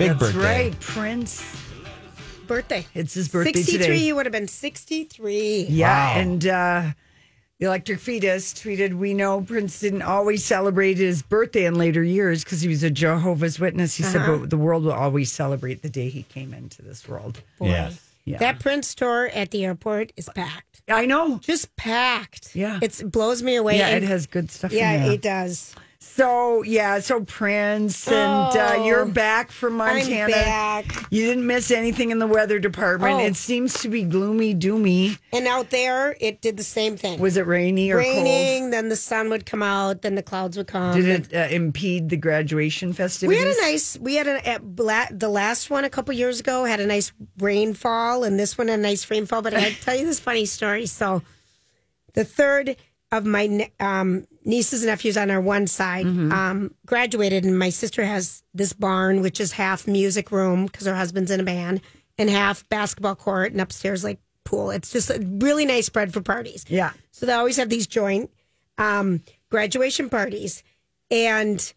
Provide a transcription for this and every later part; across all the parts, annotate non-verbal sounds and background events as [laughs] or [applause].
Big That's birthday. right, Prince. Birthday. It's his birthday 63. today. He would have been 63. Yeah, and uh, the Electric Fetus tweeted, "We know Prince didn't always celebrate his birthday in later years because he was a Jehovah's Witness." He said, "But the world will always celebrate the day he came into this world." Yeah. Yeah, That Prince store at the airport is packed. I know. Just packed. Yeah. It's, it blows me away. Yeah, And- it has good stuff. Yeah, in there. it does. So yeah, so Prince, and uh, Oh, you're back from Montana. I'm back. You didn't miss anything in the weather department. Oh. It seems to be gloomy, doomy. And out there, it did the same thing. Was it rainy or Raining, then the sun would come out, then the clouds would come. Did it uh, impede the graduation festivities? we had a nice, we had a, at bla- the last one a couple years ago had a nice rainfall, and this one a nice rainfall. But I tell you this funny story. So, the third of my um, nieces and nephews on our one side Mm-hmm. um, graduated, and my sister has this barn, which is half music room because her husband's in a band, and half basketball court, and upstairs like pool. It's just a really nice spread for parties. Yeah. So they always have these joint um, graduation parties. And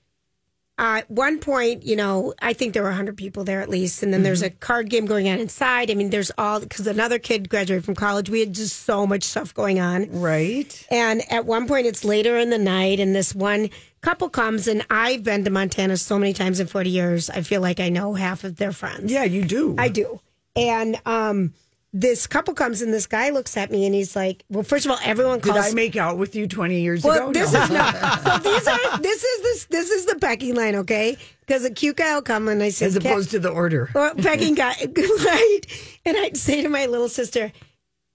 uh, at one point, you know, I think there were 100 people there at least. And then there's a card game going on inside. I mean, there's all, because another kid graduated from college. We had just so much stuff going on. Right. And at one point, it's later in the night, and this one couple comes. And I've been to Montana so many times in 40 years. I feel like I know half of their friends. Yeah, you do. I do. And um, this couple comes, and this guy looks at me, and he's like, "Well, first of all, everyone Did. I make out with you 20 years well, ago? this No. is not. [laughs] So these are. This is this. This is the pecking line, okay? Because a cute guy will come, and I say, As opposed to the order. well, [laughs] pecking guy, [laughs] right? And I'd say to my little sister,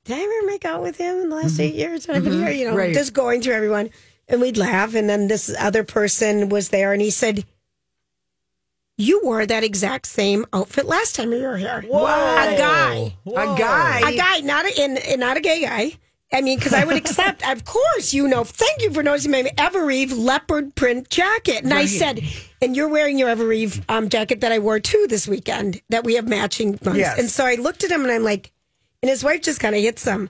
"Did I ever make out with him in the last eight years that I've been here?" You know, Mm-hmm. Right. just going through everyone, and we'd laugh. And then this other person was there, and he said. You wore that exact same outfit last time you were here. Whoa. A guy. A guy. A guy, not a, and, and not a gay guy. I mean, because I would accept, of course, you know, thank you for noticing my Evereve leopard print jacket. And I said, and you're wearing your Evereve um, jacket that I wore too this weekend, that we have matching ones. Yes. And so I looked at him and I'm like, and his wife just kind of hits him,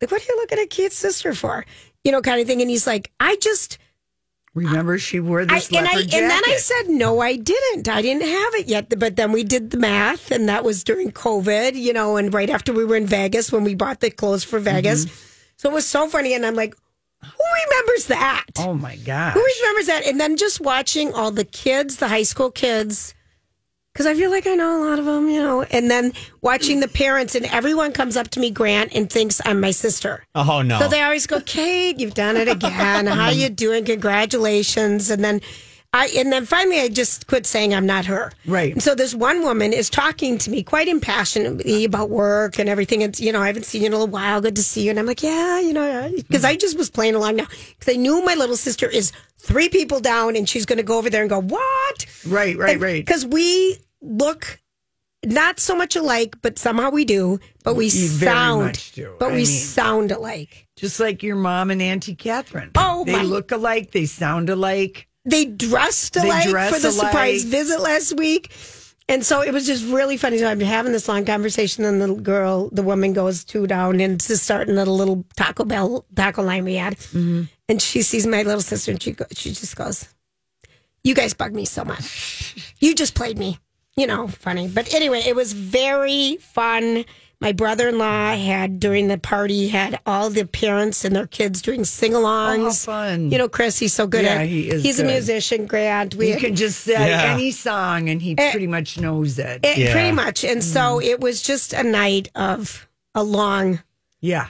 like, what are you looking at Keith's sister for? You know, kind of thing. And he's like, I just, Remember, she wore I, this and I and then I said no, I didn't. I didn't have it yet. But then we did the math, and that was during COVID, you know, and right after we were in Vegas when we bought the clothes for Vegas. Mm-hmm. So it was so funny, and I'm like, who remembers that? oh my God. Who remembers that? And then just watching all the kids, the high school kids, because I feel like I know a lot of them, you know. And then watching the parents, and everyone comes up to me, Grant, and thinks I'm my sister. Oh, no. So they always go, Kate, you've done it again. How you [laughs] doing? Congratulations. And then I and then finally I just quit saying I'm not her. Right. And so this one woman is talking to me quite impassionately about work and everything. It's you know, I haven't seen you in a little while. Good to see you. And I'm like, yeah, you know, because I just was playing along now. Because I knew my little sister is three people down and she's gonna go over there and go, What? Right, right, right. Because we look not so much alike, but somehow we do. But we You sound, but I we mean- sound alike. Just like your mom and Auntie Catherine. Oh, they my- look alike. They sound alike. They dressed They alike dress for the surprise visit last week. And so it was just really funny. So I'm having this long conversation, and the girl, the woman goes two down and just starting at a little Taco Bell taco line we had. Mm-hmm. And she sees my little sister, and she go, she just goes, "You guys bug me so much. You just played me, you know, funny." But anyway, it was very fun. My brother in law had during the party had all the parents and their kids doing sing alongs. Oh, how fun. You know, Chris, he's so good Yeah, at he is He's a musician, Grant. We You can just say Yeah. any song and he eh, pretty much knows it. Eh, it, Yeah. pretty much. And so mm. it was just a night of a long yeah.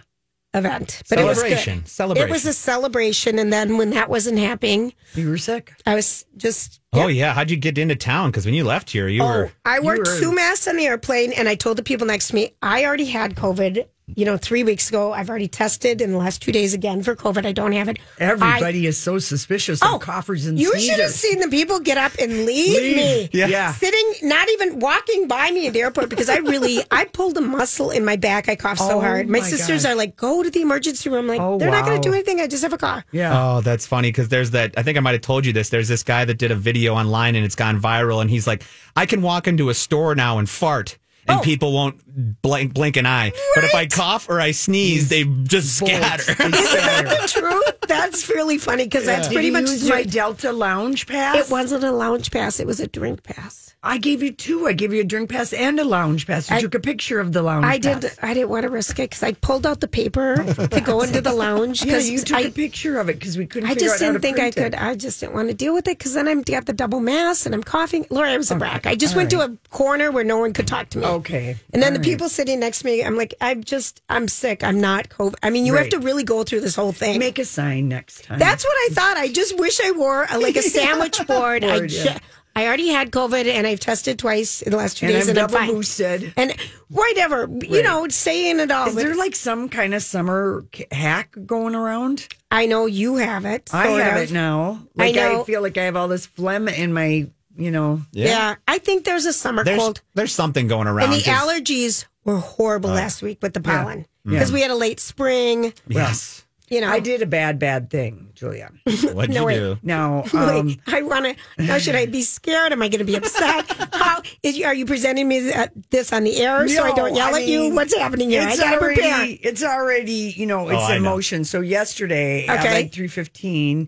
Event. But it was Celebration. It was a celebration. And then when that wasn't happening, You were sick. I was just Oh yeah, how'd you get into town? Because when you left here, you Oh, were I worked were- two masks on the airplane, and I told the people next to me, I already had COVID. You know, three weeks ago, I've already tested in the last two days again for COVID. I don't have it. I- Everybody is so suspicious of oh, coughers and you should have seen the people get up and leave, Leave. me. Yeah. Yeah. Sitting, not even walking by me at the airport because I really, [laughs] I pulled a muscle in my back. I coughed so Oh, hard. My, my sisters gosh. are like, go to the emergency room. I'm like, Oh, they're not going to do anything. I just have a cough. Yeah. Oh, that's funny because there's that. I think I might have told you this. There's this guy that did a video online and it's gone viral, and he's like, I can walk into a store now and fart. And Oh. people won't blink, blink an eye. But if I cough or I sneeze, they just scatter. Isn't that the truth? That's really funny because that's pretty much use my Delta Lounge Pass? It wasn't a lounge pass. It was a drink pass. I gave you two. I gave you a drink pass and a lounge pass. You I- took a picture of the lounge I pass. did. I didn't want to risk it because I pulled out the paper to go into the lounge. Yeah, 'cause you took I, a picture of it because we couldn't I figure just out didn't to think I could. it. I just didn't want to deal with it because then I'm got the double mask and I'm coughing. Laura, I was a oh, brat. I just went to a corner where no one could talk to me. Oh, Okay. And then All the right. people sitting next to me, I'm like, I'm just, I'm sick. I'm not COVID. I mean, you Right. have to really go through this whole thing. Make a sign next time. That's what I thought. I just wish I wore a, like a sandwich [laughs] board. I, Board, ju- yeah. I already had COVID and I've tested twice in the last two and days I'm and I'm double fine. boosted. And whatever, you know, saying it all. Is there like some kind of summer hack going around? I know you have it. I have of. it now. I Like I, know. feel like I have all this phlegm in my, you know. Yeah. I think there's a summer There's cold. there's something going around. And the 'cause- allergies were horrible last week with the pollen because we had a late spring. Yes. You know, I did a bad, bad thing, Julia. [laughs] What'd No, you wait. do? Now, [laughs] um, Wait, I want to. Now, should I be scared? Am I going to be upset? [laughs] How is? Are you presenting me th- this on the air so I don't yell I at you? What's happening here? I got to already, prepare. It's already, you know, it's Oh, I know. emotion. So yesterday at Okay. like three fifteen,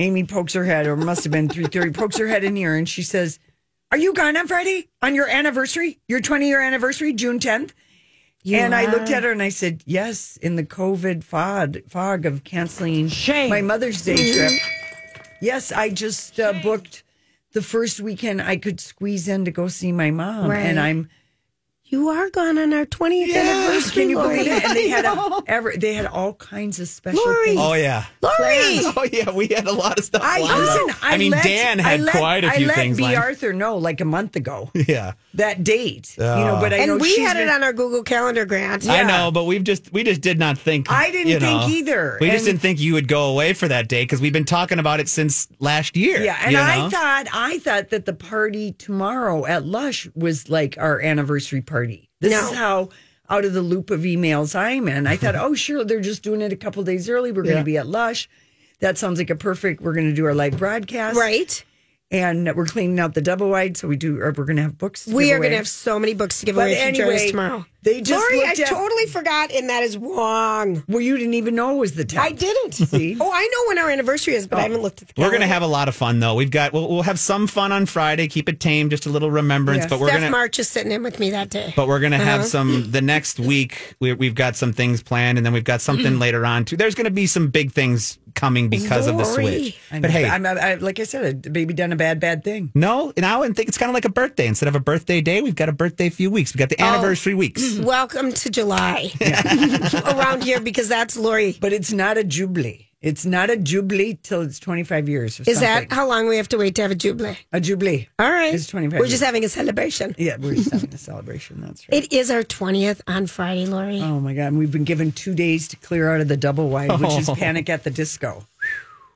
Amy pokes her head, or it must have been three thirty, pokes her head in here, and she says, "Are you gone on Friday on your anniversary, your twenty year anniversary, June tenth? and I looked at her and I said, "Yes." In the COVID fog, fog of canceling my Mother's Day trip, yes, I just uh, booked the first weekend I could squeeze in to go see my mom, Right. and I'm. You are gone on our 20th anniversary. Can you Lori. believe it? And they had a, [laughs] ever, they had all kinds of special Lori. things. Oh yeah. Lori. Oh yeah. We had a lot of stuff. I listen. I, I mean, let, Dan had let, quite a few things. I let things. B. lined- Arthur know like a month ago Yeah. that date. you know, but I know And we she's had it on our Google Calendar, Grant. I know, but we've just we just did not think. I didn't you think either, We just didn't think you would go away for that day because we've been talking about it since last year. Yeah, and you I thought I thought that the party tomorrow at Lush was like our anniversary party. This No. is how out of the loop of emails I'm in. I thought, [laughs] oh sure, they're just doing it a couple days early. We're going to be at Lush. That sounds like a perfect. We're going to do our live broadcast, Right. And we're cleaning out the double wide, so we do. Or we're going to have books. to We give are going to have so many books to give But away if you anyway, tomorrow. they just Lori, I at- totally forgot, and that is wrong. Well, you didn't even know it was the tenth. I didn't. [laughs] See? Oh, I know when our anniversary is, but I haven't looked at the Calendar. We're gonna have a lot of fun though. We've got we'll, we'll have some fun on Friday. Keep it tame, just a little remembrance. Yes. But we're Steph gonna March is sitting in with me that day. but we're gonna Uh-huh. have some [laughs] the next week. We, we've got some things planned, and then we've got something [clears throat] later on too. There's gonna be some big things coming because of the Lori. switch. I know, But hey, I'm, I, like I said, a baby done a bad, bad thing. no, now I wouldn't think it's kind of like a birthday. Instead of a birthday day, we've got a birthday few weeks. We've got Oh. the anniversary weeks. Welcome to July [laughs] around here because that's Lori. But it's not a jubilee. It's not a jubilee till it's 25 years. Or Is that how long we have to wait to have a jubilee? a jubilee? All right. It's 25 We're years. just having a celebration. Yeah, we're just having a celebration. That's right. It is our 20th on Friday, Lori. oh my God. And we've been given two days to clear out of the double wide, which is oh. panic at the disco.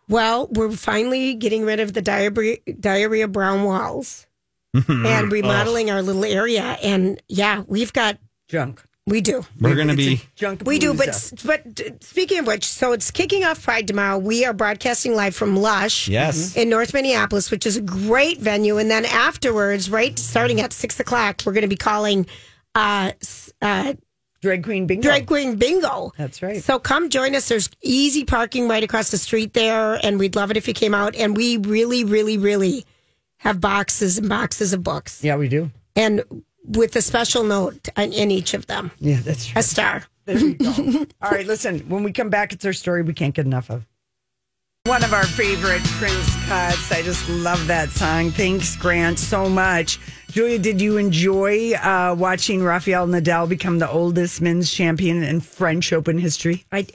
Well, we're finally getting rid of the diarrhea, diarrhea brown walls [laughs] and oh. remodeling our little area. And yeah, we've got, Junk. We do. We're gonna be junk. We do, but palooza. but speaking of which, so it's kicking off Pride tomorrow. We are broadcasting live from Lush, Yes. in North Minneapolis, which is a great venue. And then afterwards, right, starting at six o'clock, we're going to be calling uh, s- uh, drag queen bingo. drag queen bingo. That's right. So come join us. There's easy parking right across the street there, and we'd love it if you came out. And we really, really, really have boxes and boxes of books. Yeah, we do. And with a special note in, in each of them. Yeah, that's true. A star. There we go. [laughs] All right, listen, when we come back, it's our story we can't get enough of. One of our favorite Prince cuts. I just love that song. Thanks, Grant, so much. Julia, did you enjoy uh, watching Rafael Nadal become the oldest men's champion in French Open history? I,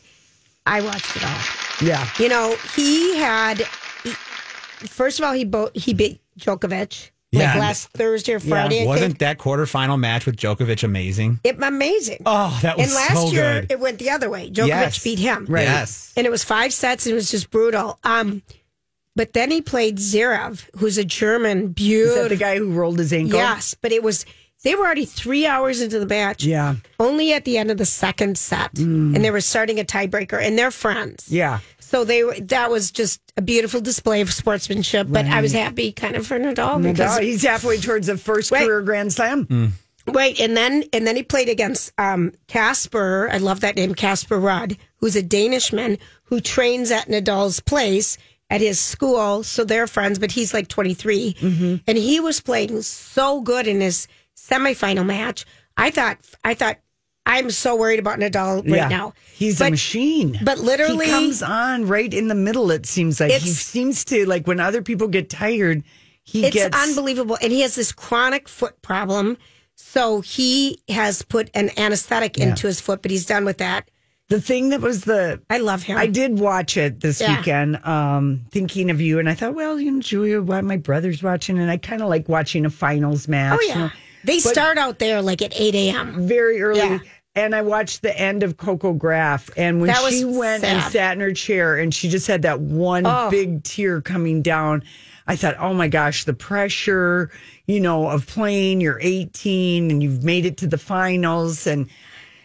I watched it all. Yeah. You know, he had. He, first of all, he bo- he beat Djokovic Yeah, like and- last Thursday or Friday. I Wasn't think. that quarterfinal match with Djokovic amazing? It amazing. Oh, that was and last so year good. it went the other way. Djokovic Yes. beat him. Right. Yes. and it was five sets and it was just brutal. Um, but then he played Zverev, who's a German, Is that beautiful. the guy who rolled his ankle? Yes, but it was they were already three hours into the match. Yeah. only at the end of the second set, and they were starting a tiebreaker, and they're friends. Yeah. So they. That was just a beautiful display of sportsmanship. But I was happy, kind of for Nadal because Nadal, he's halfway towards the first Right. career Grand Slam. Right, and then and then he played against um, Casper. I love that name, Casper Ruud, who's a Danishman who trains at Nadal's place at his school. So they're friends, but he's like 23, Mm-hmm. and he was playing so good in his semifinal match. I thought, I thought, I'm so worried about Nadal right yeah. now. He's a But- machine. but literally- he comes on right in the middle. It seems like he seems to like when other people get tired, he It's gets unbelievable. And he has this chronic foot problem. So he has put an anesthetic into his foot, but he's done with that. The thing that was the I love him. I did watch it this Yeah. weekend, um, thinking of you, and I thought, well, you know, Julia, why my brother's watching, and I kind of like watching a finals match. Oh you yeah, know, they But- start out there like at eight a.m. very early. Yeah. And I watched the end of Coco Gauff, and when she went and sat in her chair, and she just had that one Oh. big tear coming down, I thought, oh my gosh, the pressure, you know, of playing. You're 18, and you've made it to the finals, and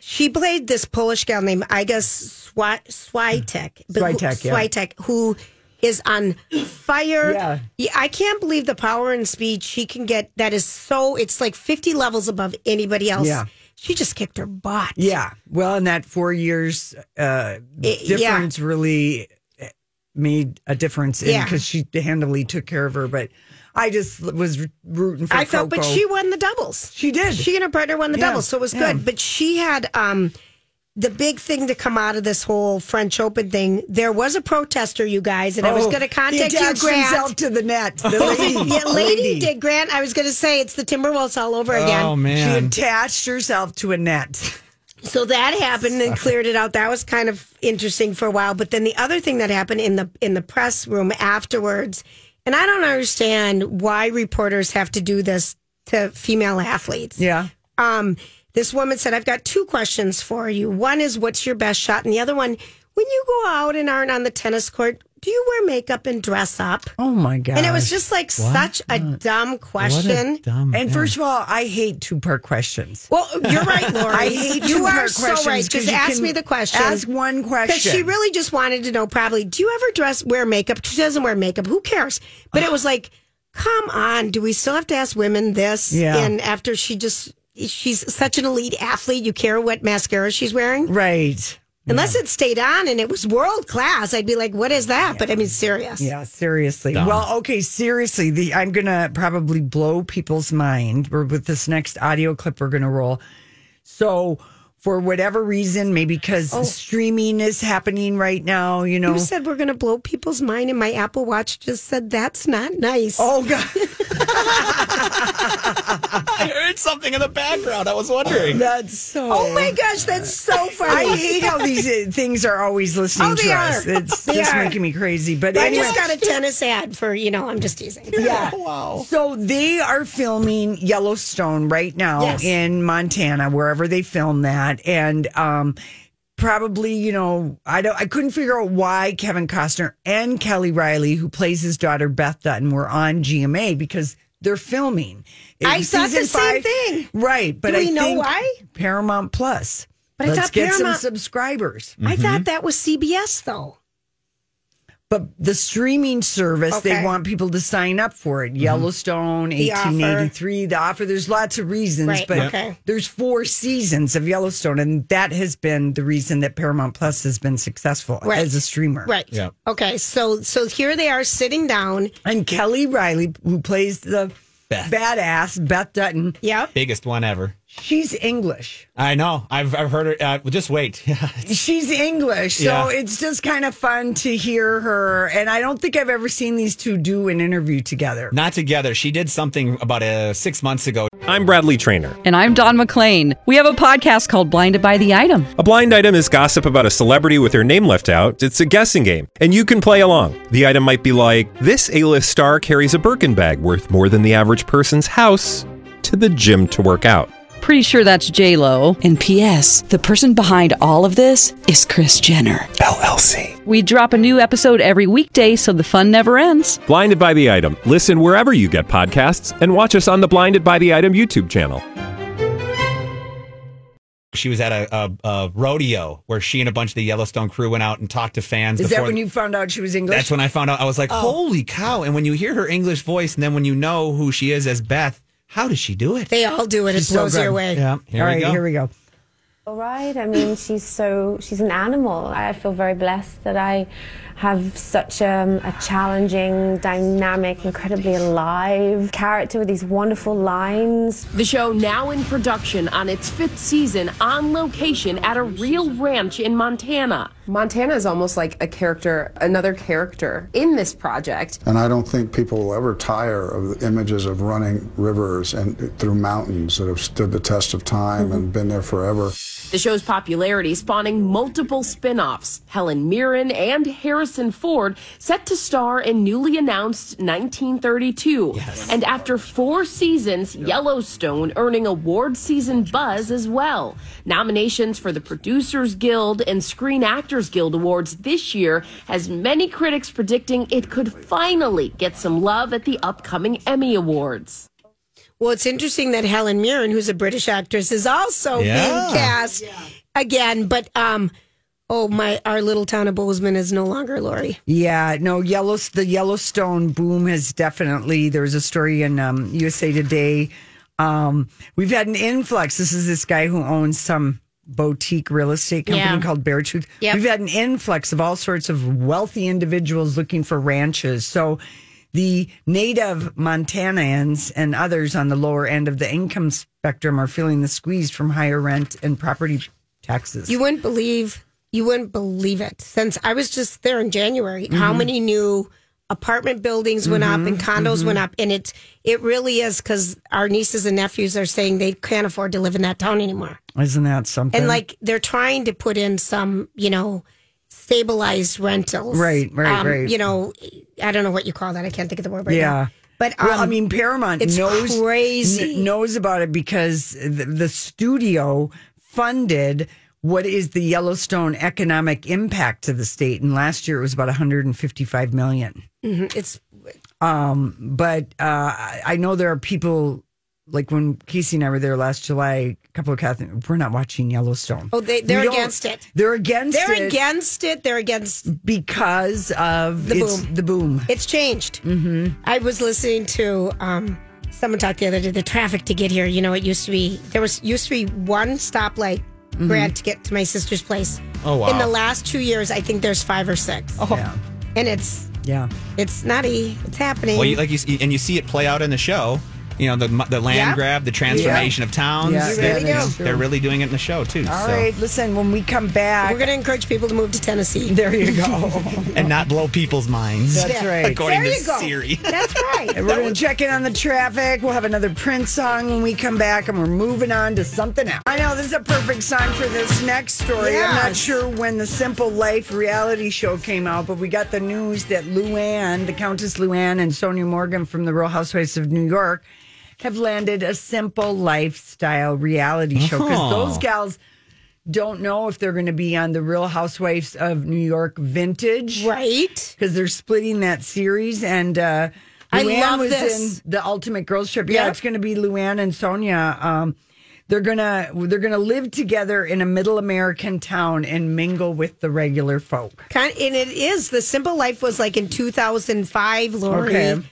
She played this Polish gal named Iga Swi- Swiatek. Swiatek, yeah. Swiatek, who is on fire. Yeah. I can't believe the power and speed she can get. That is so. It's like fifty levels above anybody else. Yeah. She just kicked her butt. Yeah. Well, in that four years uh, It- yeah. difference really eh, made a difference Yeah. because she handily took care of her. But I just was rooting for I felt, but she won the doubles. She did. She and her partner won the Yeah, doubles, so it was yeah. good. But she had um, the big thing to come out of this whole French Open thing. There was a protester, you guys, and I was Oh, going to contact you, attached Grant. himself to the net. [laughs] The lady, yeah, lady, lady. did Grant. I was going to say it's the Timberwolves all over again. Oh man, She attached herself to a net. So that happened and cleared it out. That was kind of interesting for a while. But then the other thing that happened in the in the press room afterwards, and I don't understand why reporters have to do this to female athletes. Yeah. Um, this woman said, "I've got two questions for you. One is what's your best shot, and the other one, when you go out and aren't on the tennis court, do you wear makeup and dress up?" Oh my god. And it was just like such a dumb What question. a dumb. And yeah. first of all, I hate two part questions. Well, you're right, [laughs] Lori. I hate you two-part are so right. Just ask me the question. Ask one question. Because she really just wanted to know, probably, do you ever dress wear makeup? She doesn't wear makeup. Who cares? But it was like, come on, do we still have to ask women this? Yeah. And after she just, she's such an elite athlete, you care what mascara she's wearing? Right. Unless it stayed on and it was world class, I'd be like, what is that? But I mean, serious. Yeah, seriously. Well, okay, seriously. The I'm gonna probably blow people's mind. Or with this next audio clip we're gonna roll. So for whatever reason, maybe because streaming is happening right now, you know. You said we're going to blow people's mind, and my Apple Watch just said that's not nice. oh God, [laughs] [laughs] I heard something in the background. I was wondering. that's so. Oh my gosh, that's so funny. I hate how these uh, things are always listening Oh, to they us. It's They just are. making me crazy. But I anyway, just got a tennis ad for, you know, I'm just teasing. Yeah. [laughs] Wow. So they are filming Yellowstone right now Yes. in Montana, wherever they film that, and um, probably you know I don't I couldn't figure out why Kevin Costner and Kelly Reilly, who plays his daughter Beth Dutton, were on GMA because they're filming. It I was thought the season same thing. right? But Do we I know think why? Paramount Plus. But I Let's thought get Paramount- some subscribers. I thought that was CBS, though. But the streaming service, they want people to sign up for it. Mm-hmm. Yellowstone, The offer. 1883, the offer. There's lots of reasons, Right, but okay. there's four seasons of Yellowstone, and that has been the reason that Paramount Plus has been successful Right. as a streamer. Right. Yeah. Okay. So, so here they are sitting down. And Kelly Reilly, who plays the Beth. badass Beth Dutton. Yep. Biggest one ever. She's English. I know. I've I've heard her. Uh, just wait. [laughs] She's English, so Yeah. it's just kind of fun to hear her. And I don't think I've ever seen these two do an interview together. Not together. She did something about uh, six months ago. I'm Bradley Trainer. And I'm Don McClain. We have a podcast called Blinded by the Item. A blind item is gossip about a celebrity with their name left out. It's a guessing game, and you can play along. The item might be like this: A-list star carries a Birkin bag worth more than the average person's house to the gym to work out. Pretty sure that's J Lo. And P.S. The person behind all of this is Kris Jenner. LLC. We drop a new episode every weekday, so the fun never ends. Blinded by the item. Listen wherever you get podcasts, and watch us on the Blinded by the Item YouTube channel. She was at a, a, a rodeo where she and a bunch of the Yellowstone crew went out and talked to fans. Is that before- when you found out she was English? That's when I found out. I was Oh. like, "Holy cow!" And when you hear her English voice, and then when you know who she is as Beth, how does she do it? They all do it. It She's so blows you good. away. Yeah. Here All we right, go. here we go. All right. I mean, she's so she's an animal. I feel very blessed that I have such um, a challenging, dynamic, incredibly alive character with these wonderful lines. The show now in production on its fifth season on location at a real ranch in Montana. Montana is almost like a character, another character in this project. And I don't think people will ever tire of the images of running rivers and through mountains that have stood the test of time and mm-hmm. been there forever. The show's popularity spawning multiple spin offs. Helen Mirren and Harrison Ford set to star in newly announced 1932. Yes. And after four seasons, Yellowstone earning award season buzz as well. Nominations for the Producers Guild and Screen Actors Guild Awards this year has many critics predicting it could finally get some love at the upcoming Emmy Awards. Well, it's interesting that Helen Mirren, who's a British actress, is also Yeah. being cast again. But um, oh my, our little town of Bozeman is no longer Lori. Yeah, no, Yellow, the Yellowstone boom has definitely. There was a story in um, USA Today. Um, we've had an influx. This is this guy who owns some boutique real estate company Yeah. called Beartooth. Yep. We've had an influx of all sorts of wealthy individuals looking for ranches. So the native Montanans and others on the lower end of the income spectrum are feeling the squeeze from higher rent and property taxes. You wouldn't believe, you wouldn't believe it. Since I was just there in January, how Mm-hmm. many new apartment buildings went up and condos mm-hmm. went up, and it it really is because our nieces and nephews are saying they can't afford to live in that town anymore. Isn't that something? and like they're trying to put in some you know stabilized rentals Right, right, right. you know i don't know what you call that i can't think of the word right Yeah. now but um, well, I mean, Paramount it's knows crazy. kn- knows about it because the, the studio funded what is the Yellowstone economic impact to the state, and last year it was about 155 million. mhm, it's But uh, I know there are people like when Casey and I were there last July. A couple of Catholic, we're not watching Yellowstone. oh they, they're against it They're against they're it against it they're against because of The boom. the boom. it's changed mm-hmm. i was listening to um someone talk the other day the traffic to get here you know it used to be there was used to be one stoplight grant to get to my sister's place Oh, wow. in the last two years i think there's five or six Oh. Yeah, and it's yeah. it's nutty it's happening Well, you, like you and you see it play out in the show. You know, the the land Yeah. grab, the transformation of towns. Yeah, they're, really do. they're really doing it in the show too. All so. right, listen. When we come back, We're going to encourage people to move to Tennessee. there you go. [laughs] and not blow people's minds. That's right. According There to you go. Siri. [laughs] That's right. And we're going to check in on the traffic. We'll have another Prince song when we come back, and we're moving on to something else. I know this is a perfect song for this next story. I'm not sure when the Simple Life reality show came out, but we got the news that Luann, the Countess Luann, and Sonja Morgan from the Real Housewives of New York have landed a simple lifestyle reality show because Oh. those gals don't know if they're going to be on the Real Housewives of New York Vintage Right. because they're splitting that series and uh I Luann love was this. in the ultimate girls trip yeah Yep. it's going to be Luann and Sonja um they're gonna they're gonna live together in a middle American town and mingle with the regular folk. Kind and it is. The Simple Life was like in 2005, Lori. Okay.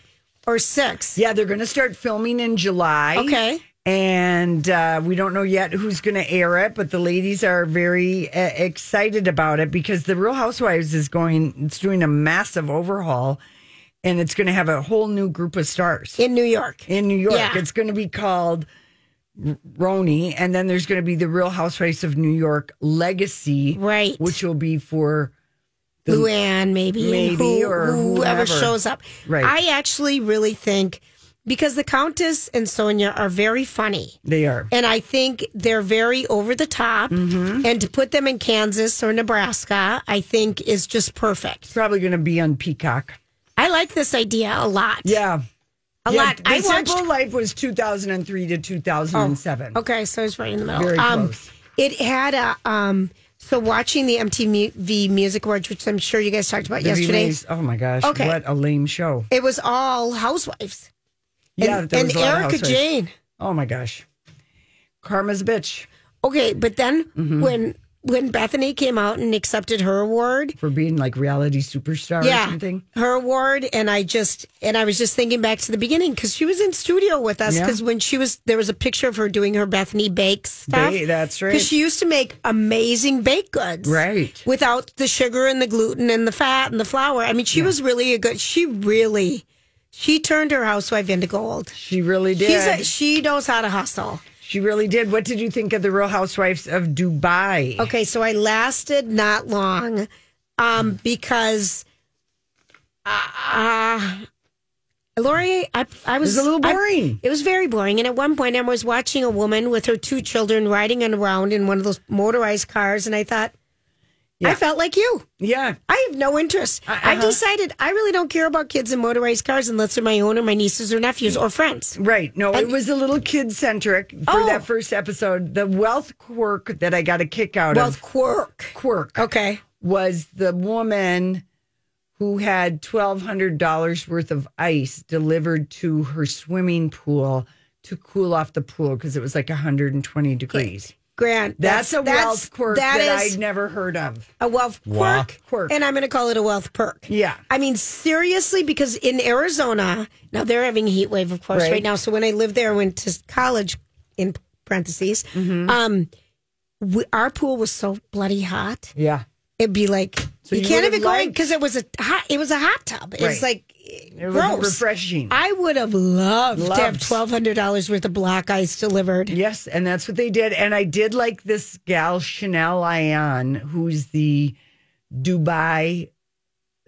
Or six. Yeah, they're gonna start filming in July. Okay. And uh, we don't know yet who's going to air it, but the ladies are very uh, excited about it because the Real Housewives is going, it's doing a massive overhaul. and it's going to have a whole new group of stars in New York. In New York, Yeah. it's going to be called R- RHONY, and then there's going to be the Real Housewives of New York Legacy, right? Which will be for the- Luann, maybe, maybe who- or whoever whoever. shows up. Right. I actually really think because the Countess and Sonja are very funny. They are. And I think they're very over the top. Mm-hmm. And to put them in Kansas or Nebraska, I think is just perfect. It's probably going to be on Peacock. I like this idea a lot. Yeah. A Yeah, lot. The I watched Simple Life was 2003 to 2007. Okay, so it's right in the middle. Very um, close. It had a um. So watching the MTV Music Awards, which I'm sure you guys talked about The yesterday, VMAs, oh my gosh. Okay. What a lame show. it was all housewives. Yeah, and, and was a lot of Erica. Jane. Oh my gosh. Karma's a bitch. Okay, but then Mm-hmm. when when Bethany came out and accepted her award For being like reality superstar or yeah, something. her award, and I just and I was just thinking back to the beginning because she was in studio with us Yeah. because when she was there was a picture of her doing her Bethany Bakes stuff. Ba- that's right. Because she used to make amazing baked goods, Right. Without the sugar and the gluten and the fat and the flour. I mean, she was really a good. She really. She turned her housewife into gold. She really did. A, she knows how to hustle. She really did. What did you think of the Real Housewives of Dubai? Okay, so I lasted not long um, because uh, Lori, I, I was, was a little I- boring. it was very boring. And at one point, I was watching a woman with her two children riding around in one of those motorized cars, and I thought, I felt like you. Yeah. I have no interest. I uh-huh. decided I really don't care about kids in motorized cars unless they're my own or my nieces or nephews or friends. Right. No, it was a little kid centric for Oh. that first episode. The wealth quirk that I got a kick out Wealth of Wealth quirk. quirk Okay. was the woman who had twelve hundred dollars worth of ice delivered to her swimming pool to cool off the pool because it was like 120 degrees. Grant, That's, a wealth quirk that that, is- I'd never heard of. a wealth Wow. quirk, Quirk. and I'm going to call it a wealth perk. Yeah. I mean, seriously, because in Arizona, now they're having a heat wave, of course, right, Right. now. So when I lived there, I went to college, in parentheses, Mm-hmm. um, we, our pool was so bloody hot. Yeah. It'd be like, So you, you can't would've even go in because it was a hot, it was a hot tub. It was Right. like It was gross. refreshing. I would have loved, to have twelve hundred dollars worth of black ice delivered. Yes, and that's what they did. And I did like this gal, Chanel Ayan, who's the Dubai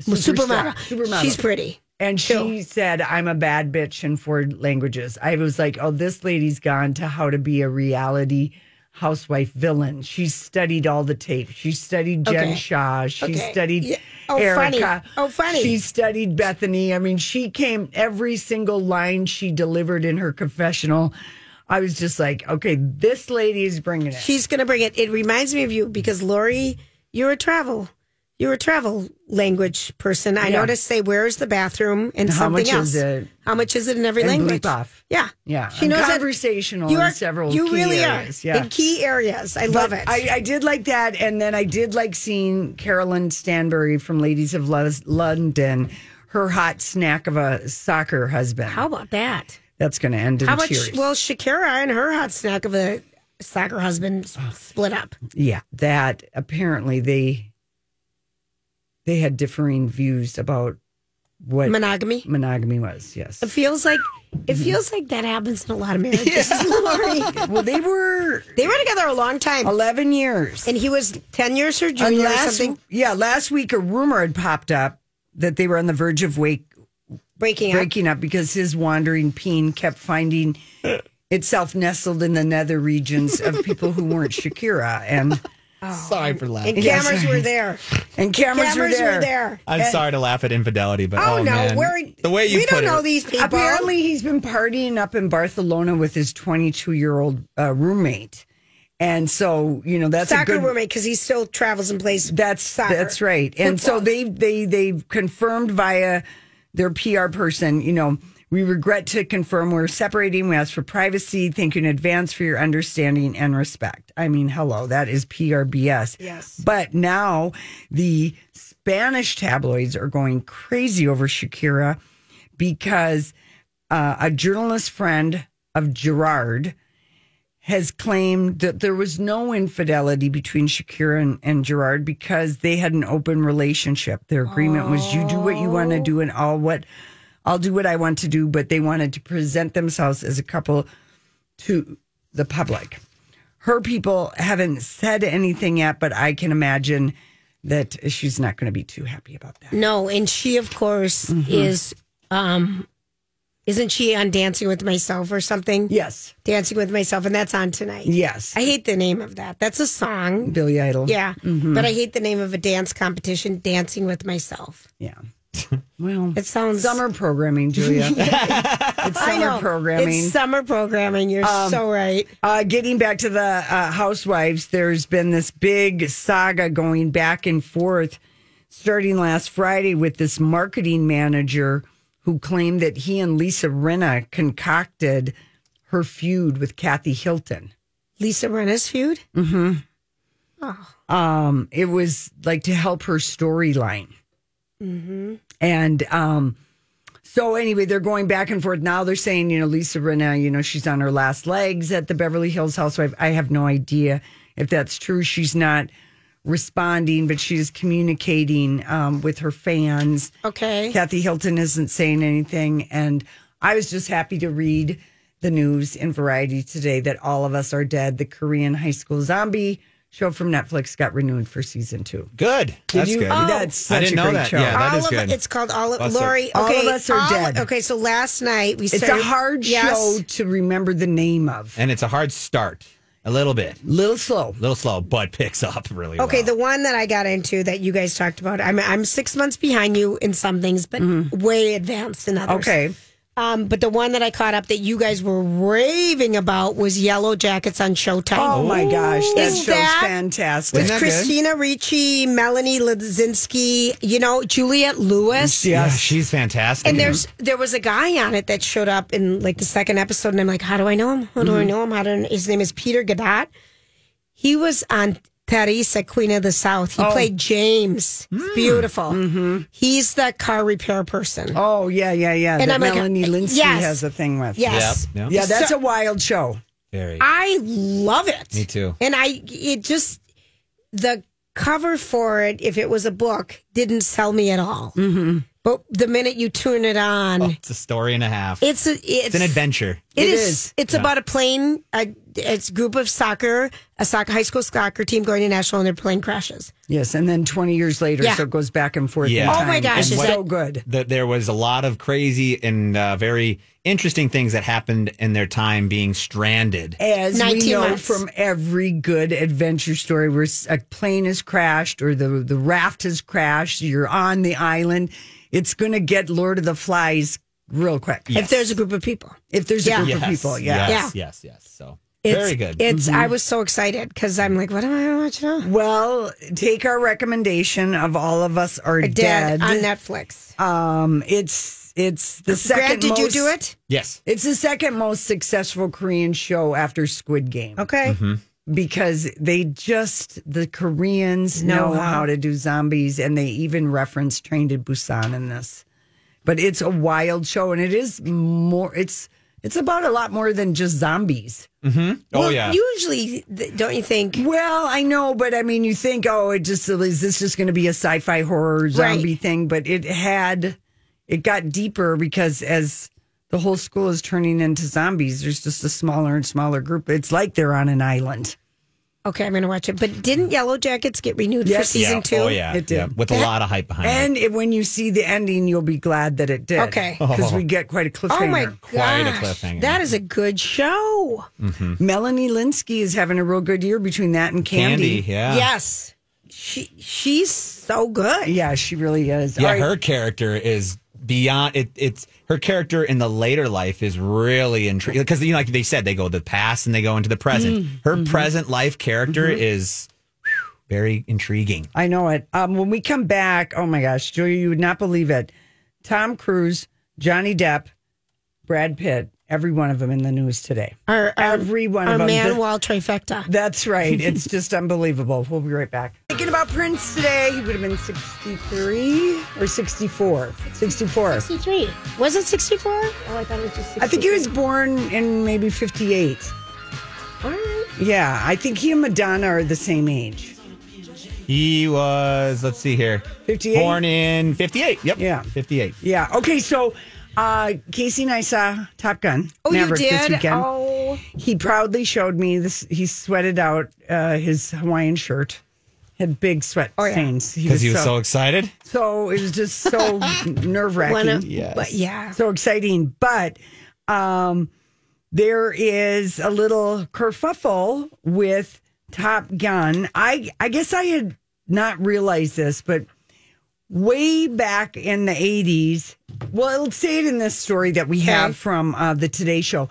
Well, supermodel. supermodel. She's pretty. And she said, I'm a bad bitch in four languages. I was like, oh, this lady's gone to how to be a reality housewife villain. She studied all the tape. She studied Jen Okay. Shah. She Okay. studied Yeah. Oh, funny. Oh, funny. She studied Bethany. I mean, she came every single line she delivered in her confessional. I was just like, okay, this lady is bringing it. She's going to bring it. It reminds me of you because Lori, you're a travel, you're a travel language person. I Yeah. noticed say, "Where's the bathroom?" and something else. How much is it in every And language? off. Yeah, Yeah, She I'm knows conversational You in are several You really areas, are yeah. in key areas. I love it. I, I did like that, and then I did like seeing Caroline Stanbury from Ladies of London. Her hot snack of a soccer husband. How about that? That's going to end in How much? tears. Well, Shakira and her hot snack of a soccer husband split up. yeah, that apparently they they had differing views about what Monogamy. monogamy was. Yes. It feels like it feels like that happens in a lot of marriages. [laughs] Lori. well, they were They were together a long time, eleven years. and he was ten years her junior or something. yeah, last week a rumor had popped up that they were on the verge of wake, Breaking up. breaking up because his wandering peen kept finding itself nestled in the nether regions of people who weren't Shakira, and Sorry for laughing. And Yes. cameras were there. [laughs] and cameras, Cameras were there. were there. I'm sorry to laugh at infidelity, but Oh, oh, no, man. we're the way you we put don't know it, these people. Apparently, he's been partying up in Barcelona with his 22 year old uh, roommate, and so you know that's soccer a good. roommate because he still travels and plays. That's soccer. that's right. And so they they they've confirmed via their PR person, you know, we regret to confirm we're separating. We ask for privacy. Thank you in advance for your understanding and respect. I mean, hello, that is PRBS. Yes. But now the Spanish tabloids are going crazy over Shakira because uh, a journalist friend of Gerard has claimed that there was no infidelity between Shakira and, and Gerard because they had an open relationship. Their agreement was you do what you want to do and I'll what I'll do what I want to do, but they wanted to present themselves as a couple to the public. Her people haven't said anything yet, but I can imagine that she's not going to be too happy about that. No, and she of course Mm-hmm. is um isn't she on Dancing with Myself or something? Yes. Dancing with Myself and that's on tonight. Yes. I hate the name of that. That's a song. Billy Idol. Yeah. Mhm. But I hate the name of a dance competition, Dancing with Myself. Yeah. Well, It sounds summer programming, Julia. [laughs] it's summer programming. It's summer programming. You're Um, so right. Uh, getting back to the uh, housewives, there's been this big saga going back and forth starting last Friday with this marketing manager who claimed that he and Lisa Rinna concocted her feud with Kathy Hilton. Lisa Rinna's feud? Mm-hmm. Oh. Um, it was like to help her storyline. Mm-hmm. And um, so anyway, they're going back and forth. Now they're saying, you know, Lisa Rinna, you know, she's on her last legs at the Beverly Hills Housewife. I have no idea if that's true. She's not responding, but she's communicating um, with her fans. Okay. Kathy Hilton isn't saying anything. And I was just happy to read the news in Variety today that All of Us Are Dead, the Korean high school zombie show from Netflix, got renewed for season two. Good. Did That's you- good. Oh. That's such I didn't a know great that. show. Yeah, that all is of good. it, it's called all of Busted. Lori. All Okay, of Us Are all- Dead. Okay, so last night we It's started. a hard Yes. show to remember the name of. and it's a hard start. A little bit. Little slow. little slow, but picks up really Okay, well. the one that I got into that you guys talked about, I'm I'm six months behind you in some things, but Mm-hmm. way advanced in others. Okay. Um, but the one that I caught up that you guys were raving about was Yellow Jackets on Showtime. Oh my gosh, that Is show's that- fantastic. With Christina Ricci, Melanie Lazinski, you know, Juliette Lewis. Yeah, she's fantastic. And there's there was a guy on it that showed up in like the second episode, and I'm like, how do I know him? How do I Mhm. know him? How do I, his name is Peter Gadiot. He was on Teresa, Queen of the South. He Oh. played James. Mm. Beautiful. He's the car repair person. Oh yeah, yeah, yeah. And that I'm Melanie uh, Lynskey yes. has a thing with. Yes. Yep, yep. Yeah, that's So- a wild show. Very. I love it. Me too. And I, it just, the cover for it, if it was a book, didn't sell me at all. Mm-hmm. But the minute you turn it on, Oh, it's a story and a half. it's a, it's, It's an adventure. It It is. is. It's Yeah. about a plane. A, it's a group of soccer, a soccer high school soccer team going to national, and their plane crashes. Yes, and then 20 years later, Yeah. so it goes back and forth. Yeah. in Oh my gosh, it's so good. That there was a lot of crazy and uh, very interesting things that happened in their time being stranded. As we know months. from every good adventure story, where a plane has crashed or the the raft has crashed, you're on the island. It's going to get Lord of the Flies real quick. If there's a group of people, If there's a Yeah. group of people, yeah. Yes, yes, yes. So it's, very good. It's. Mm-hmm. I was so excited because I'm like, what am I going to watch now? Well, take our recommendation of all of us are Dead, dead. on Netflix. Um, it's it's the second. Grant, did you do it? yes. It's the second most successful Korean show after Squid Game. Okay. because they just the Koreans Know know, how. how to do zombies, and they even reference Train to Busan in this. But it's a wild show, and it is more. It's it's about a lot more than just zombies. Mm-hmm. Oh Well, yeah. Usually, don't you think? Well, I know, but I mean, you think, oh, it just is this just going to be a sci-fi horror zombie Right. thing? But it had, it got deeper because as the whole school is turning into zombies, there's just a smaller and smaller group. It's like they're on an island. Okay, I'm going to watch it. But didn't Yellow Jackets get renewed for Yes. season yeah. two? Oh yeah. It did. Yeah. With a lot of hype behind it. And it, when you see the ending, you'll be glad that it did. Okay. Oh. Because we get quite a cliffhanger. Oh my Quite a gosh, cliffhanger. that is a good show. Mm-hmm. Melanie Lynskey is having a real good year between that and Candy. Candy, yeah. Yes, she she's so good. Yeah, she really is. Yeah, All right. her character is beyond it. It's her character in the later life is really intriguing because you know, like they said, they go the past and they go into the present. Mm, her mm-hmm. present life character mm-hmm. is whew, very intriguing. I know it. Um, when we come back, oh my gosh, Julia, you would not believe it. Tom Cruise, Johnny Depp, Brad Pitt, every one of them in the news today. Our, our, Every one our of them. man The- wall trifecta. That's right. [laughs] It's just unbelievable. We'll be right back. Thinking about Prince today, he would have been 63 or 64. 64. 63. Was it 64? Oh, I thought it was just 63. I think he was born in maybe 58. All right. Yeah, I think he and Madonna are the same age. He was, let's see here, 58? born in 58. Yep. Yeah. 58. Yeah. Okay. So, uh, Casey and I saw Top Gun. Oh, you Maverick This did? weekend. Oh. He proudly showed me this. He sweated out uh, his Hawaiian shirt. Had big sweat Oh, stains. Because he was so excited. so it was just so [laughs] nerve One wracking. Yes. But yeah. so exciting. But um, there is a little kerfuffle with Top Gun. I I guess I had not realized this, but way back in the eighties, well, it'll say it in this story that we have from uh, the Today Show.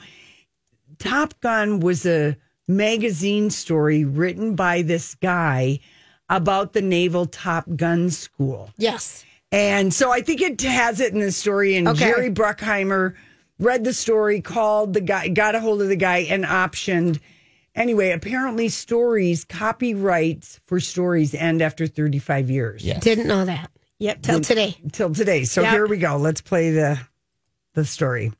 Top Gun was a magazine story written by this guy about the Naval Top Gun School. Yes. And so I think it has it in the story. And Okay. Jerry Bruckheimer read the story, called the guy, got a hold of the guy, and optioned. Anyway, apparently, stories, copyrights for stories end after 35 years. Yes. Didn't know that. Yep. Till today. Till today. So Yep. here we go. Let's play the the story.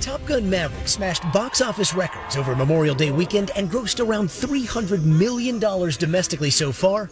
Top Gun Maverick smashed box office records over Memorial Day weekend and grossed around $300 million domestically so far.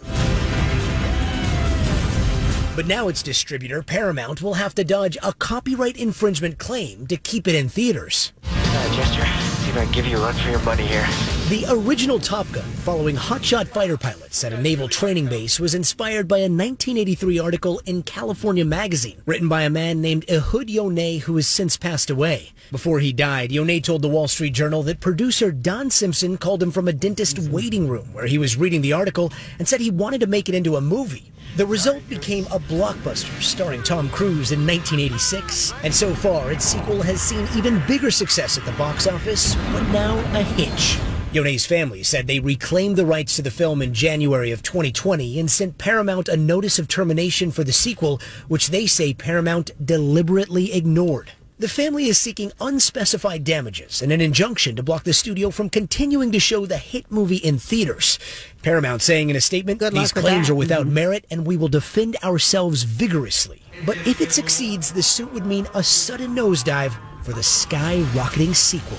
But now its distributor, Paramount, will have to dodge a copyright infringement claim to keep it in theaters. Uh, Jester, see if I give you a run for your money here. The original Top Gun, following hotshot fighter pilots at a naval training base, was inspired by a 1983 article in California Magazine, written by a man named Ehud Yonay, who has since passed away. Before he died, Yonay told the Wall Street Journal that producer Don Simpson called him from a dentist waiting room where he was reading the article and said he wanted to make it into a movie. The result became a blockbuster starring Tom Cruise in 1986, and so far its sequel has seen even bigger success at the box office, but now a hitch. Yonay's family said they reclaimed the rights to the film in January of 2020 and sent Paramount a notice of termination for the sequel, which they say Paramount deliberately ignored. The family is seeking unspecified damages and an injunction to block the studio from continuing to show the hit movie in theaters. Paramount saying in a statement, Good these claims are without mm-hmm. merit and we will defend ourselves vigorously. But if it succeeds, the suit would mean a sudden nosedive for the skyrocketing sequel.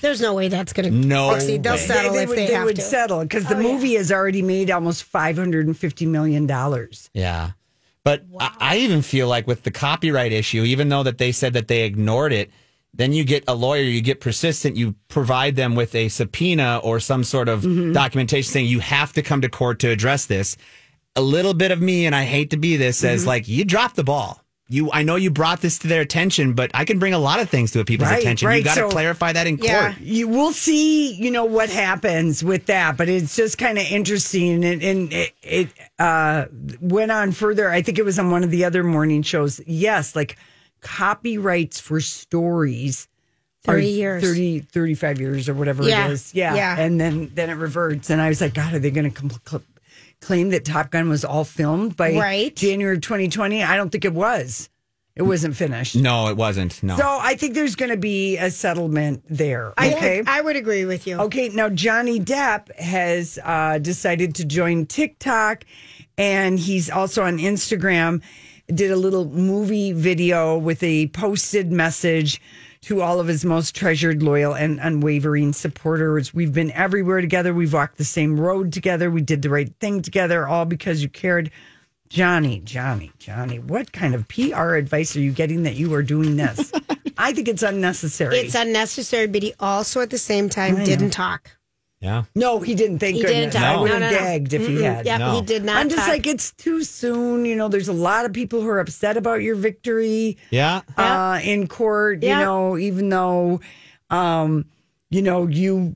There's no way that's going to No succeed. They'll way. settle they, they if would, they, they have would to. settle because oh, the Oh, yeah. movie has already made almost $550 million. Yeah. But I, I even feel like with the copyright issue, even though that they said that they ignored it, then you get a lawyer, you get persistent, you provide them with a subpoena or some sort of mm-hmm. documentation saying you have to come to court to address this. A little bit of me, and I hate to be this, says mm-hmm. like you dropped the ball. You, I know you brought this to their attention, but I can bring a lot of things to a people's Right, attention. right. You got to So- clarify that in Yeah, court. you will see. You know what happens with that, but it's just kind of interesting, and, and it, it uh, went on further. I think it was on one of the other morning shows. Yes, like copyrights for stories. are 30 years. 30, 35 years or whatever Yeah, it is. Yeah. yeah. And then, then it reverts. And I was like, God, are they going to compl- cl- claim that Top Gun was all filmed by Right. January 2020? I don't think it was. It wasn't finished. No, it wasn't. No. So I think there's going to be a settlement there. I, Okay. I would agree with you. Okay, now Johnny Depp has uh, decided to join TikTok, and he's also on Instagram. Did a little movie video with a posted message to all of his most treasured, loyal, and unwavering supporters. We've been everywhere together. We've walked the same road together. We did the right thing together, all because you cared. Johnny, Johnny, Johnny, what kind of PR advice are you getting that you are doing this? [laughs] I think it's unnecessary. It's unnecessary, but he also at the same time didn't talk. Yeah. No, he didn't. Thank He goodness. didn't I talk. would have no, no. gagged if he had. Yeah, No. he did not. I'm just talk. like it's too soon. You know, there's a lot of people who are upset about your victory Yeah. uh, in court. Yeah. You know, even though, um, you know, you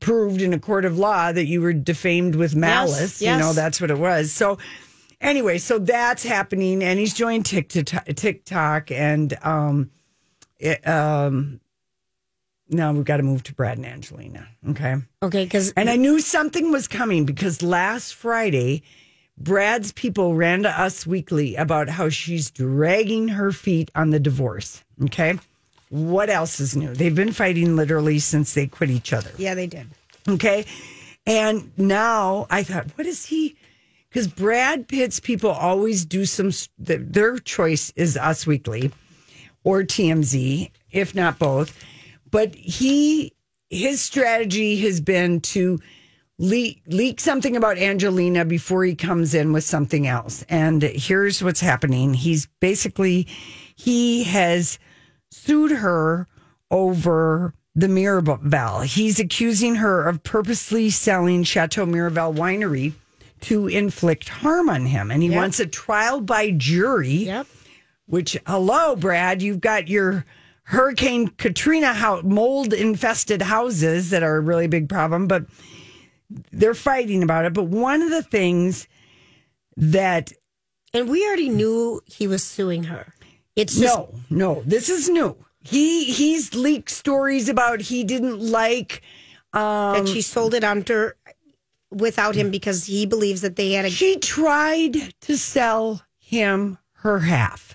proved in a court of law that you were defamed with malice. You yes. know, that's what it was. So. Anyway, so that's happening, and he's joined TikTok, TikTok and um, it, um, now we've got to move to Brad and Angelina. Okay. okay, because And I knew something was coming because last Friday, Brad's people ran to Us Weekly about how she's dragging her feet on the divorce. Okay. What else is new? They've been fighting literally since they quit each other. yeah, they did. Okay. And now I thought, what is he? Because Brad Pitt's people always do some, their choice is Us Weekly or TMZ, if not both. But he his strategy has been to leak leak something about Angelina before he comes in with something else. And here's what's happening. He's basically he has sued her over the Miraval. He's accusing her of purposely selling Chateau Miraval winery to inflict harm on him. And he Yep. wants a trial by jury. Yep. Which, hello, Brad, you've got your Hurricane Katrina house, mold infested houses that are a really big problem, but they're fighting about it. But one of the things that And we already knew he was suing her. It's just no, no, this is new. He he's leaked stories about he didn't like um that she sold it under without him because he believes that they had a she tried to sell him her half.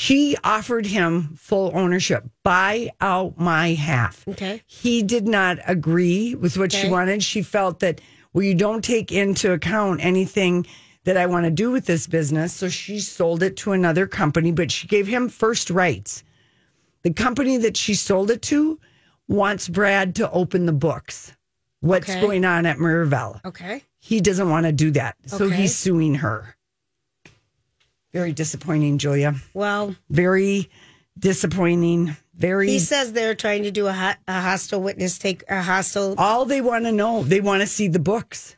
She offered him full ownership. Buy out my half. Okay. He did not agree with what she wanted. She felt that, well, you don't take into account anything that I want to do with this business. So she sold it to another company, but she gave him first rights. The company that she sold it to wants Brad to open the books. What's Okay. going on at Miraval? Okay. He doesn't want to do that. So Okay. he's suing her. Very disappointing, Julia. Well, Very disappointing. Very. he says they're trying to do a, ho- a hostile witness take a hostile. all they want to know, they want to see the books.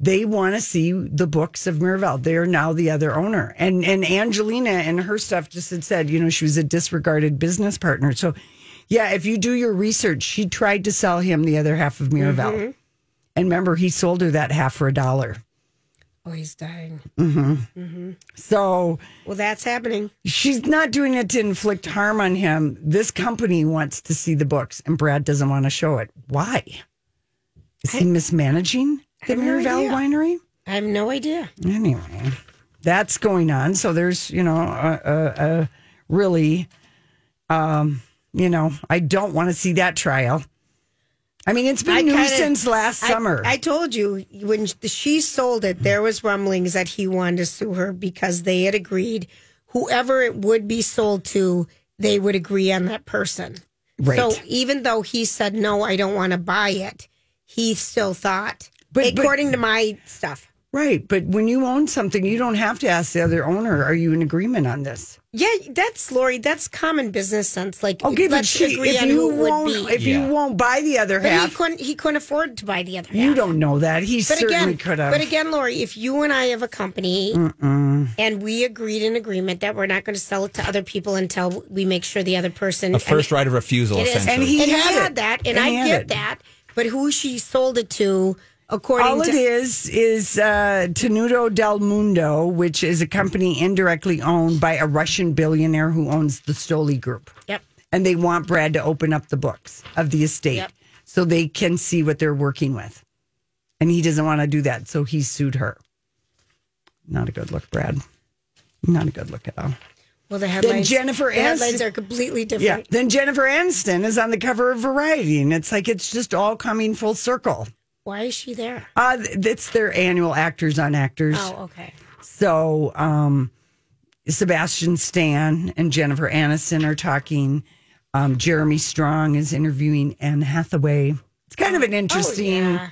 They want to see the books of Miraval. They're now the other owner. And and Angelina and her stuff just had said, you know, she was a disregarded business partner. So, yeah, if you do your research, she tried to sell him the other half of Miraval. Mhm. And remember, he sold her that half for a dollar. Oh, he's dying. hmm hmm So Well, that's happening. she's not doing it to inflict harm on him. This company wants to see the books, and Brad doesn't want to show it. Why? Is he mismanaging the no Miraval. Winery? I have no idea. Anyway, that's going on. So there's, you know, a, a, a really, um, you know, I don't want to see that trial. I mean, it's been I new kinda- since last I- summer. I, told you when she sold it, there was rumblings that he wanted to sue her because they had agreed whoever it would be sold to, they would agree on that person. Right. So even though he said no, I don't want to buy it, he still thought, But- but- according to my stuff. Right. But when you own something, you don't have to ask the other owner, are you in agreement on this? Yeah, that's Lori. That's common business sense. Like, oh, Okay, but let's she, agree if you who it would won't, be. if you won't buy the other but half, he couldn't. He couldn't afford to buy the other half. you don't know that. He But certainly again, could have. but again, Lori, if you and I have a company Mm-mm. and we agreed in agreement that we're not going to sell it to other people until we make sure the other person A first right of refusal, It is. essentially. And he and had had that, and, And I get it. that. But who she sold it to, according All to it is is uh, Tenute del Mondo, which is a company indirectly owned by a Russian billionaire who owns the Stoli Group. Yep. And they want Brad to open up the books of the estate Yep. so they can see what they're working with. And he doesn't want to do that, so he sued her. Not a good look, Brad. Not a good look at all. Well, the headlines. Jennifer the headlines are completely different. Yeah. Then Jennifer Aniston is on the cover of Variety, and it's like it's just all coming full circle. Why is she there? Uh, it's their annual Actors on Actors. Oh, okay. So, um, Sebastian Stan and Jennifer Aniston are talking. Um, Jeremy Strong is interviewing Anne Hathaway. It's kind of an interesting, Oh, yeah.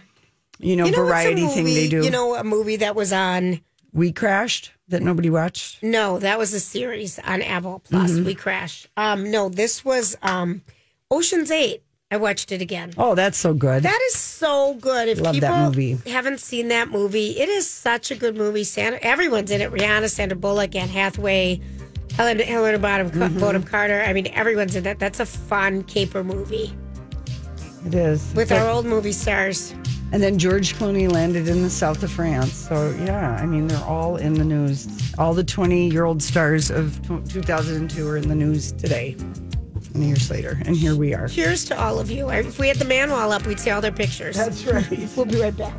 you know, You know variety thing they do. You know, a movie that was on. we crashed that nobody watched. No, that was a series on Apple Plus. Mhm. We crashed. Um, no, this was um, Ocean's Eight. I watched it again. Oh, that's so good. That is so good. If Love people that movie. haven't seen that movie, it is such a good movie. Sandra, everyone's in it. Rihanna, Sandra Bullock, Anne Hathaway, Helen, Helena Bonham, Mm-hmm. Bonham Carter. I mean, everyone's in that. That's a fun caper movie it is with But- our old movie stars. And then George Clooney landed in the south of France. So, yeah, I mean, they're all in the news. All the 20 year old stars of 2002 are in the news today, 20 years later. And here we are. Cheers to all of you. If we had the man wall up, we'd see all their pictures. That's right. [laughs] We'll be right back.